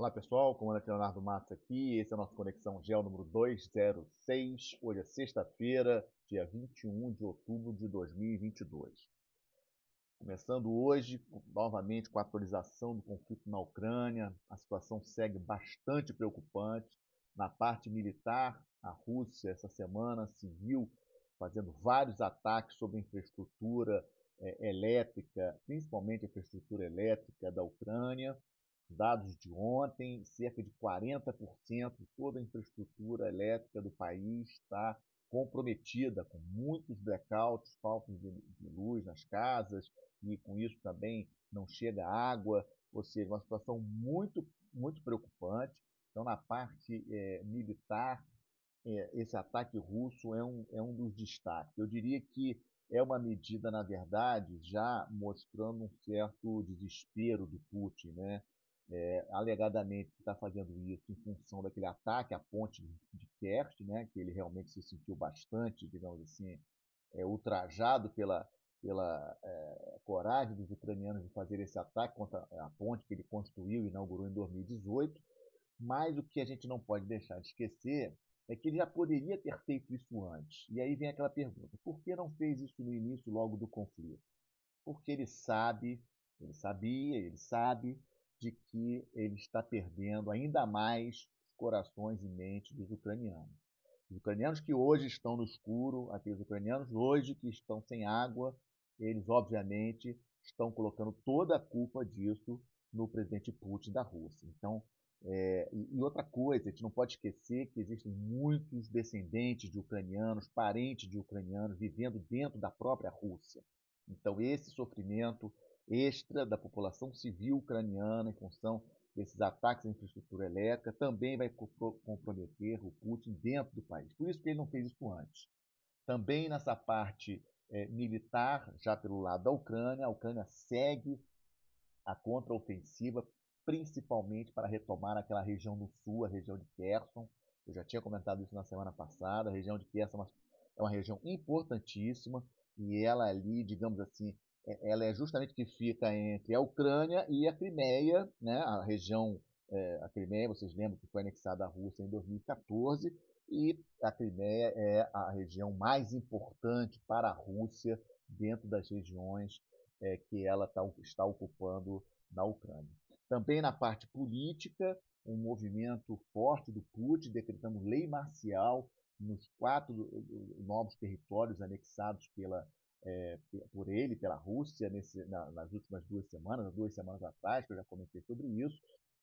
Olá pessoal, comandante Leonardo Matos aqui, esse é o nosso Conexão Gel número 206. Hoje é sexta-feira, dia 21 de outubro de 2022. Começando hoje, novamente com a atualização do conflito na Ucrânia, a situação segue bastante preocupante. Na parte militar, a Rússia essa semana seguiu fazendo vários ataques sobre infraestrutura é, elétrica, principalmente a infraestrutura elétrica da Ucrânia dados de ontem, cerca de 40% de toda a infraestrutura elétrica do país está comprometida, com muitos blackouts, falta de, de, luz nas casas, e com isso também não chega água, ou seja, uma situação muito, muito preocupante. Então, na parte é, militar, é, esse ataque russo é um, é um dos destaques. Eu diria que é uma medida, na verdade, já mostrando um certo desespero do Putin, né? É, alegadamente está fazendo isso em função daquele ataque à ponte de Kerch, né, que ele realmente se sentiu bastante, digamos assim, é, ultrajado pela, pela é, coragem dos ucranianos de fazer esse ataque contra a ponte que ele construiu e inaugurou em 2018. Mas o que a gente não pode deixar de esquecer é que ele já poderia ter feito isso antes. E aí vem aquela pergunta: por que não fez isso no início, logo do conflito? Porque ele sabe, ele sabia, ele sabe de que ele está perdendo ainda mais os corações e mentes dos ucranianos. Os ucranianos que hoje estão no escuro, aqueles ucranianos hoje que estão sem água, eles obviamente estão colocando toda a culpa disso no presidente Putin da Rússia. Então, é, e outra coisa, a gente não pode esquecer que existem muitos descendentes de ucranianos, parentes de ucranianos, vivendo dentro da própria Rússia. Então, esse sofrimento extra da população civil ucraniana em função desses ataques à infraestrutura elétrica também vai comprometer o Putin dentro do país. Por isso que ele não fez isso antes. Também nessa parte é, militar, já pelo lado da Ucrânia, a Ucrânia segue a contraofensiva, principalmente para retomar aquela região do sul, a região de Kherson. Eu já tinha comentado isso na semana passada. A região de Kherson é uma, é região importantíssima e ela ali, digamos assim, ela é justamente que fica entre a Ucrânia e a Crimeia, né? a região, é, a Crimeia, vocês lembram que foi anexada à Rússia em 2014, e a Crimeia é a região mais importante para a Rússia dentro das regiões é, que ela tá, está ocupando na Ucrânia. Também na parte política, um movimento forte do Putin decretando lei marcial nos quatro novos territórios anexados pela é, por ele, pela Rússia, nesse, na, nas últimas duas semanas, duas semanas atrás, que eu já comentei sobre isso,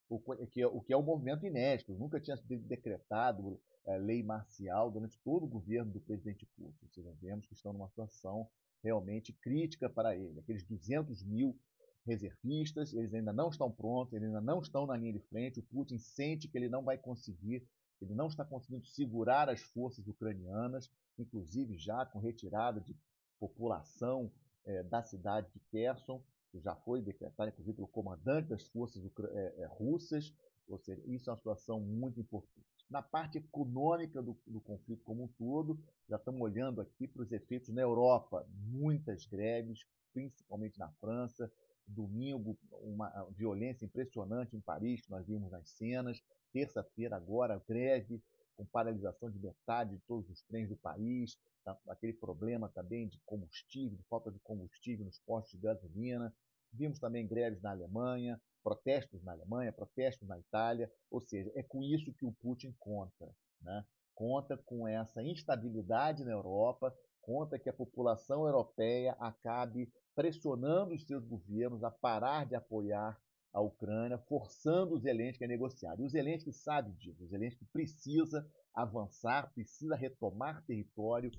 o que, o que é um movimento inédito, nunca tinha sido decretado é, lei marcial durante todo o governo do presidente Putin. Ou seja, vemos que estão numa situação realmente crítica para ele. Aqueles 200 mil reservistas, eles ainda não estão prontos, eles ainda não estão na linha de frente. O Putin sente que ele não vai conseguir, ele não está conseguindo segurar as forças ucranianas, inclusive já com retirada de população é, da cidade de Kherson, que já foi decretada, inclusive, pelo comandante das forças é, russas, ou seja, isso é uma situação muito importante. Na parte econômica do, do conflito como um todo, já estamos olhando aqui para os efeitos na Europa, muitas greves, principalmente na França, domingo, uma violência impressionante em Paris, que nós vimos nas cenas, terça-feira agora, greve, com paralisação de metade de todos os trens do país, tá? aquele problema também de combustível, de falta de combustível nos postos de gasolina. Vimos também greves na Alemanha, protestos na Alemanha, protestos na Itália, ou seja, é com isso que o Putin conta. Né? Conta com essa instabilidade na Europa, conta que a população europeia acabe pressionando os seus governos a parar de apoiar a Ucrânia, forçando o Zelensky a negociar. E o Zelensky sabe disso, o Zelensky precisa avançar, precisa retomar território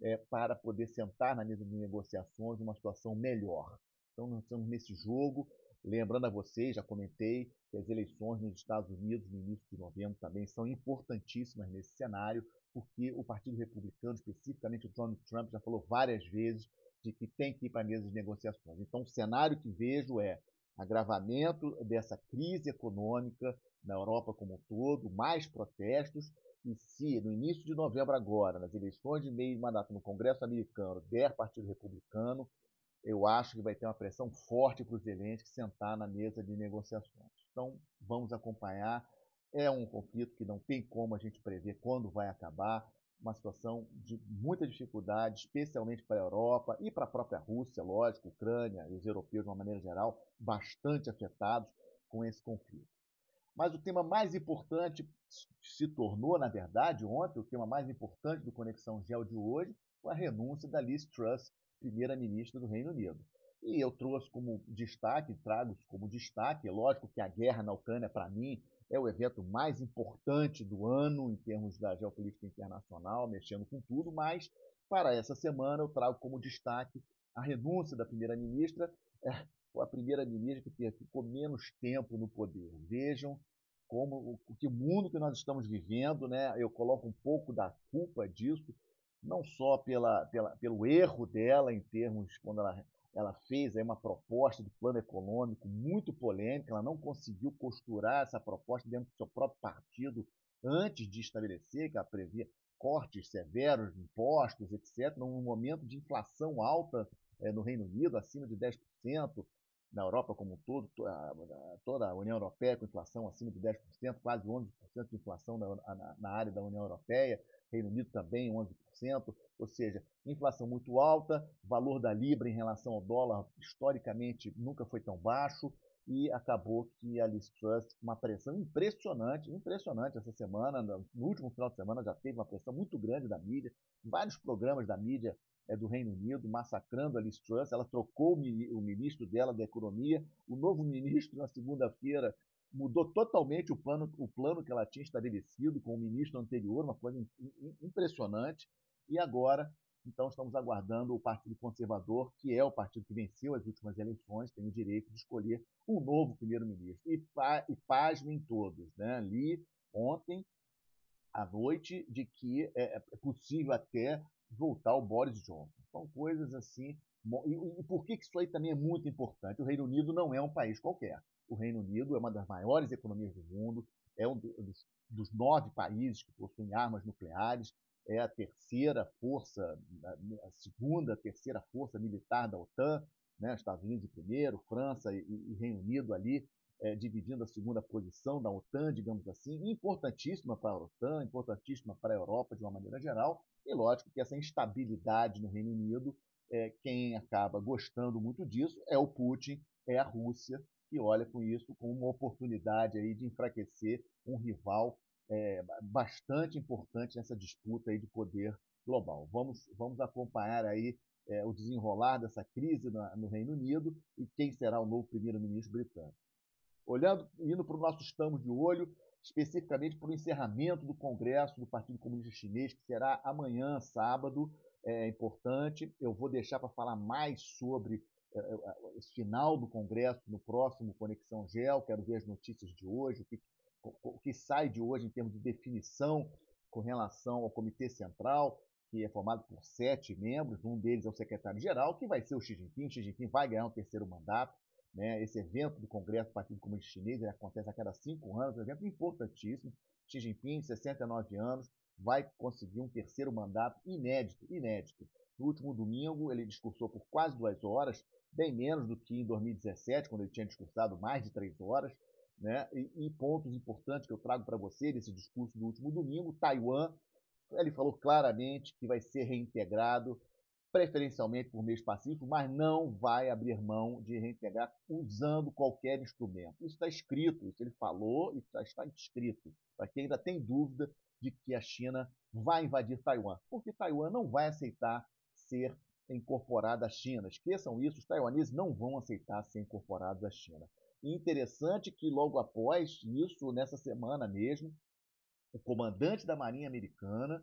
é, para poder sentar na mesa de negociações numa situação melhor. Então, nós estamos nesse jogo. Lembrando a vocês, já comentei que as eleições nos Estados Unidos no início de novembro também são importantíssimas nesse cenário, porque o Partido Republicano, especificamente o Donald Trump, já falou várias vezes de que tem que ir para a mesa de negociações. Então, o cenário que vejo é agravamento dessa crise econômica na Europa como um todo, mais protestos, e se no início de novembro agora, nas eleições de meio mandato no Congresso americano, der Partido Republicano, eu acho que vai ter uma pressão forte para os Zelensky sentar na mesa de negociações. Então, vamos acompanhar. É um conflito que não tem como a gente prever quando vai acabar, uma situação de muita dificuldade, especialmente para a Europa e para a própria Rússia, lógico, Ucrânia e os europeus, de uma maneira geral, bastante afetados com esse conflito. Mas o tema mais importante se tornou, na verdade, ontem, o tema mais importante do Conexão Gel de hoje a renúncia da Liz Truss, primeira-ministra do Reino Unido. E eu trouxe como destaque, trago como destaque, é lógico que a guerra na Ucrânia, para mim, é o evento mais importante do ano em termos da geopolítica internacional, mexendo com tudo, mas para essa semana eu trago como destaque a renúncia da primeira-ministra, é, a primeira-ministra que ficou menos tempo no poder. Vejam como o que mundo que nós estamos vivendo, né? Eu coloco um pouco da culpa disso, não só pela, pela, pelo erro dela em termos quando ela ela fez aí uma proposta de plano econômico muito polêmica, ela não conseguiu costurar essa proposta dentro do seu próprio partido antes de estabelecer, que ela previa cortes severos de impostos, etc., num momento de inflação alta é, no Reino Unido, acima de 10%, na Europa como um todo, toda a União Europeia com inflação acima de 10%, quase 11% de inflação na, na área da União Europeia, Reino Unido também 11%, ou seja, inflação muito alta, valor da libra em relação ao dólar historicamente nunca foi tão baixo e acabou que a Liz Truss, uma pressão impressionante, impressionante essa semana, no último final de semana já teve uma pressão muito grande da mídia, vários programas da mídia é, do Reino Unido massacrando a Liz Truss, ela trocou o ministro dela da economia, o novo ministro na segunda-feira mudou totalmente o plano, o plano que ela tinha estabelecido com o ministro anterior, uma coisa impressionante. E agora, então, estamos aguardando o Partido Conservador, que é o partido que venceu as últimas eleições, tem o direito de escolher um novo primeiro-ministro. E, pa, e pasmem todos, né? li ontem à noite de que é, é possível até voltar o Boris Johnson. São coisas assim. E, e por que isso aí também é muito importante? O Reino Unido não é um país qualquer. O Reino Unido é uma das maiores economias do mundo, é um dos, dos nove países que possuem armas nucleares, é a terceira força, a segunda, a terceira força militar da OTAN, né? Estados Unidos em primeiro, França e, e Reino Unido ali é, dividindo a segunda posição da OTAN, digamos assim, importantíssima para a OTAN, importantíssima para a Europa de uma maneira geral, e lógico que essa instabilidade no Reino Unido, é, quem acaba gostando muito disso é o Putin, é a Rússia, que olha com isso como uma oportunidade aí de enfraquecer um rival é, bastante importante nessa disputa aí de poder global. Vamos, vamos acompanhar aí é, o desenrolar dessa crise na, no Reino Unido e quem será o novo primeiro-ministro britânico. Olhando, indo para o nosso estamos de olho, especificamente para o encerramento do Congresso do Partido Comunista Chinês, que será amanhã, sábado, é importante. Eu vou deixar para falar mais sobre esse final do Congresso no próximo Conexão Gel. Quero ver as notícias de hoje, o que, o que sai de hoje em termos de definição com relação ao Comitê Central, que é formado por sete membros. Um deles é o secretário-geral, que vai ser o Xi Jinping. Xi Jinping vai ganhar um terceiro mandato. Né? Esse evento do Congresso do Partido Comunista Chinês acontece a cada cinco anos, um evento importantíssimo. Xi Jinping, 69 anos, vai conseguir um terceiro mandato inédito, inédito. No último domingo, ele discursou por quase duas horas, bem menos do que em 2017, quando ele tinha discursado mais de três horas. Né? E, e pontos importantes que eu trago para você desse discurso do último domingo: Taiwan, ele falou claramente que vai ser reintegrado preferencialmente por meios pacíficos, mas não vai abrir mão de reintegrar usando qualquer instrumento. Isso está escrito, isso ele falou e está escrito, para quem ainda tem dúvida de que a China vai invadir Taiwan, porque Taiwan não vai aceitar ser incorporada à China. Esqueçam isso, os taiwaneses não vão aceitar ser incorporados à China. E interessante que logo após isso, nessa semana mesmo, o comandante da Marinha Americana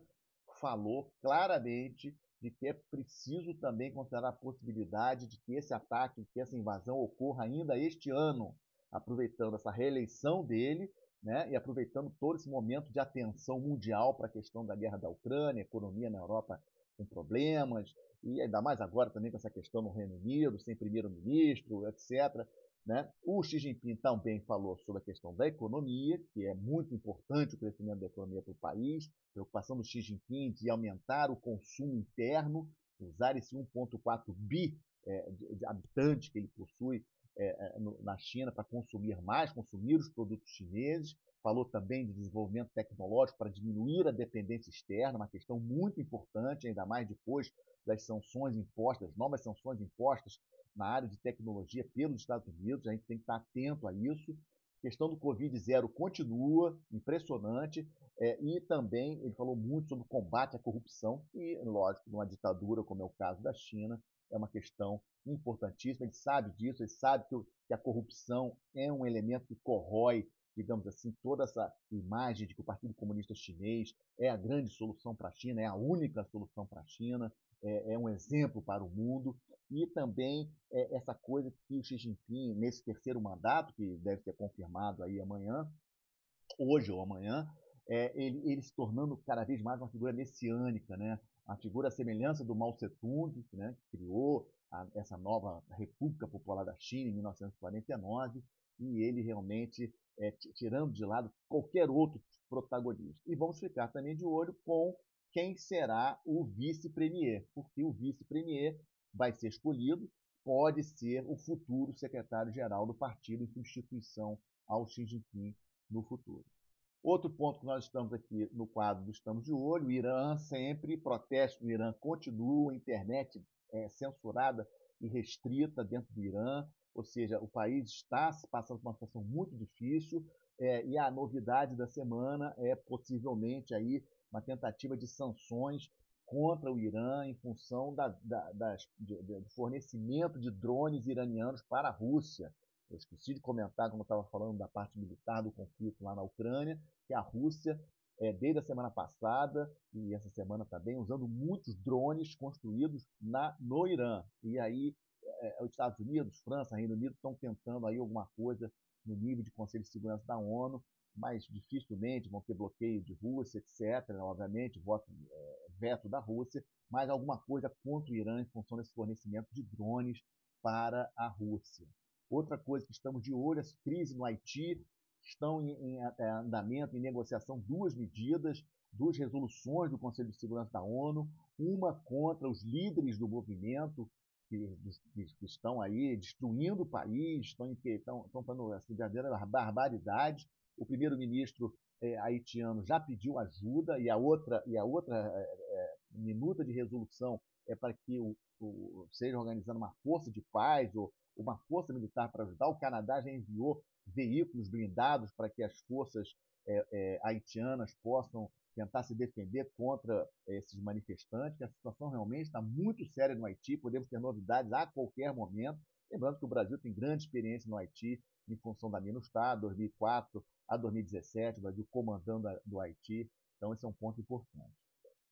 falou claramente de que é preciso também considerar a possibilidade de que esse ataque, que essa invasão ocorra ainda este ano, aproveitando essa reeleição dele né, e aproveitando todo esse momento de atenção mundial para a questão da guerra da Ucrânia, economia na Europa com problemas, e ainda mais agora também com essa questão no Reino Unido, sem primeiro-ministro, etc. Né? O Xi Jinping também falou sobre a questão da economia, que é muito importante o crescimento da economia para o país, preocupação do Xi Jinping de aumentar o consumo interno, usar esse 1,4 bi é, de, de habitantes que ele possui é, na China para consumir mais, consumir os produtos chineses. Falou também de desenvolvimento tecnológico para diminuir a dependência externa, uma questão muito importante, ainda mais depois das sanções impostas, novas sanções impostas na área de tecnologia pelos Estados Unidos. A gente tem que estar atento a isso. A questão do Covid zero continua impressionante. É, e também ele falou muito sobre o combate à corrupção, e, lógico, numa ditadura como é o caso da China, é uma questão importantíssima. Ele sabe disso, ele sabe que, que a corrupção é um elemento que corrói, digamos assim, toda essa imagem de que o Partido Comunista Chinês é a grande solução para a China, é a única solução para a China, é, é, um exemplo para o mundo. E também é essa coisa que o Xi Jinping, nesse terceiro mandato, que deve ser confirmado aí amanhã, hoje ou amanhã, é, ele, ele, se tornando cada vez mais uma figura messiânica, né? Uma figura semelhança do Mao Tse-tung, né? que criou a, essa nova República Popular da China em 1949, e ele realmente é, tirando de lado qualquer outro protagonista. E vamos ficar também de olho com quem será o vice-premier, porque o vice-premier vai ser escolhido, pode ser o futuro secretário-geral do partido em substituição ao Xi Jinping no futuro. Outro ponto que nós estamos aqui no quadro do Estamos de Olho, o Irã sempre, protesto do Irã continua, internet é censurada e restrita dentro do Irã, ou seja, o país está passando por uma situação muito difícil é, e a novidade da semana é possivelmente aí uma tentativa de sanções contra o Irã em função da, da, das, de, de fornecimento de drones iranianos para a Rússia. Eu esqueci de comentar, quando eu estava falando da parte militar do conflito lá na Ucrânia, que a Rússia, é, desde a semana passada e essa semana também, usando muitos drones construídos na, no Irã. E aí, é, os Estados Unidos, França, Reino Unido estão tentando aí alguma coisa no nível de Conselho de Segurança da ONU, mas dificilmente vão ter bloqueio de Rússia, etc. Obviamente, voto, é, veto da Rússia, mas alguma coisa contra o Irã em função desse fornecimento de drones para a Rússia. Outra coisa que estamos de olho, a crise no Haiti, estão em, em é, andamento, em negociação, duas medidas, duas resoluções do Conselho de Segurança da ONU, uma contra os líderes do movimento, que, que estão aí destruindo o país, estão, estão, fazendo essa verdadeira barbaridade. O primeiro-ministro é, haitiano já pediu ajuda e a outra, e a outra é, é, minuta de resolução é para que o, o, seja organizando uma força de paz ou uma força militar para ajudar. O Canadá já enviou veículos blindados para que as forças é, é, haitianas possam tentar se defender contra esses manifestantes, a situação realmente está muito séria no Haiti, podemos ter novidades a qualquer momento. Lembrando que o Brasil tem grande experiência no Haiti em função da MINUSTAH, 2004 a 2017, o Brasil comandando a, do Haiti, então esse é um ponto importante.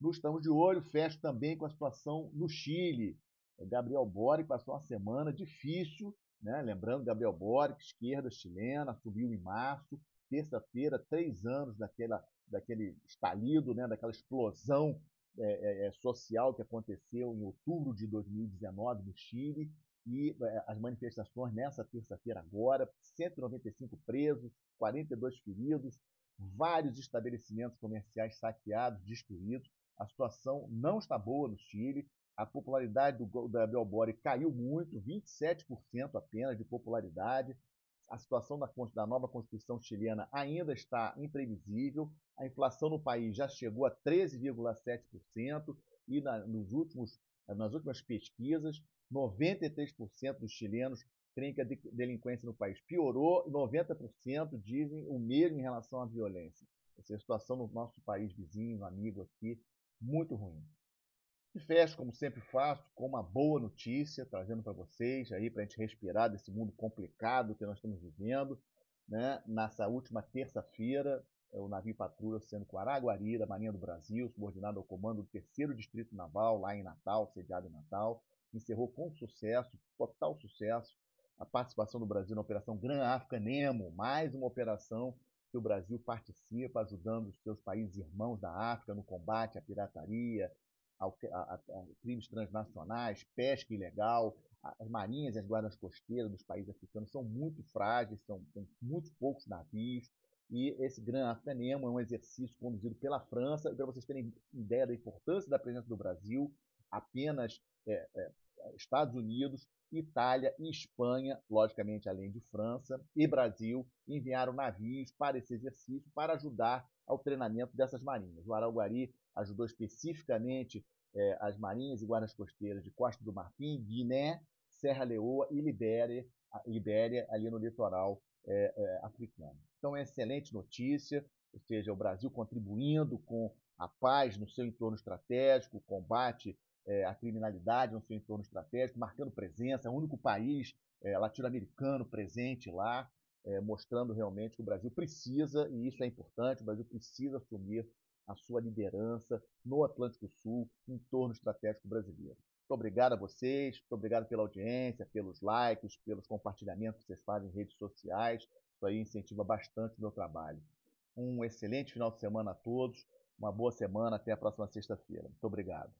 No Estamos de Olho, fecho também com a situação no Chile. Gabriel Boric passou uma semana difícil, né? lembrando, Gabriel Boric, esquerda chilena, subiu em março, terça-feira, três anos daquela, daquele estalido, né? daquela explosão é, é, é social que aconteceu em outubro de 2019 no Chile, e é, as manifestações nessa terça-feira agora, 195 presos, 42 feridos, vários estabelecimentos comerciais saqueados, destruídos. A situação não está boa no Chile a popularidade do, Gabriel Boric caiu muito, 27% apenas de popularidade. A situação da, da nova Constituição chilena ainda está imprevisível. A inflação no país já chegou a 13,7% e na, nos últimos, nas últimas pesquisas, 93% dos chilenos creem que a delinquência no país piorou, 90% dizem o mesmo em relação à violência. Essa é a situação no nosso país vizinho, amigo aqui, muito ruim. E fecho, como sempre faço, com uma boa notícia, trazendo para vocês aí para a gente respirar desse mundo complicado que nós estamos vivendo. Né? Nessa última terça-feira, é o navio patrulha sendo com Araguari, da Marinha do Brasil, subordinado ao comando do terceiro Distrito Naval, lá em Natal, sediado em Natal, encerrou com sucesso, total sucesso, a participação do Brasil na Operação Gran África Nemo, mais uma operação que o Brasil participa, ajudando os seus países irmãos da África no combate à pirataria, a, a, crimes transnacionais, pesca ilegal, as marinhas e as guardas costeiras dos países africanos são muito frágeis, são, muito poucos navios, e esse Gran Africanemo é um exercício conduzido pela França, para vocês terem ideia da importância da presença do Brasil, apenas é, é, Estados Unidos, Itália e Espanha, logicamente além de França e Brasil, enviaram navios para esse exercício para ajudar ao treinamento dessas marinhas. O Araguari ajudou especificamente é, as marinhas e guardas costeiras de Costa do Marfim, Guiné, Serra Leoa e Libéria, Libéria ali no litoral é, é, africano. Então, é excelente notícia, ou seja, o Brasil contribuindo com a paz no seu entorno estratégico, o combate é, à criminalidade no seu entorno estratégico, marcando presença, é o único país é, latino-americano presente lá, mostrando realmente que o Brasil precisa, e isso é importante, o Brasil precisa assumir a sua liderança no Atlântico Sul, em torno estratégico brasileiro. Muito obrigado a vocês, muito obrigado pela audiência, pelos likes, pelos compartilhamentos que vocês fazem em redes sociais. Isso aí incentiva bastante o meu trabalho. Um excelente final de semana a todos, uma boa semana, até a próxima sexta-feira. Muito obrigado.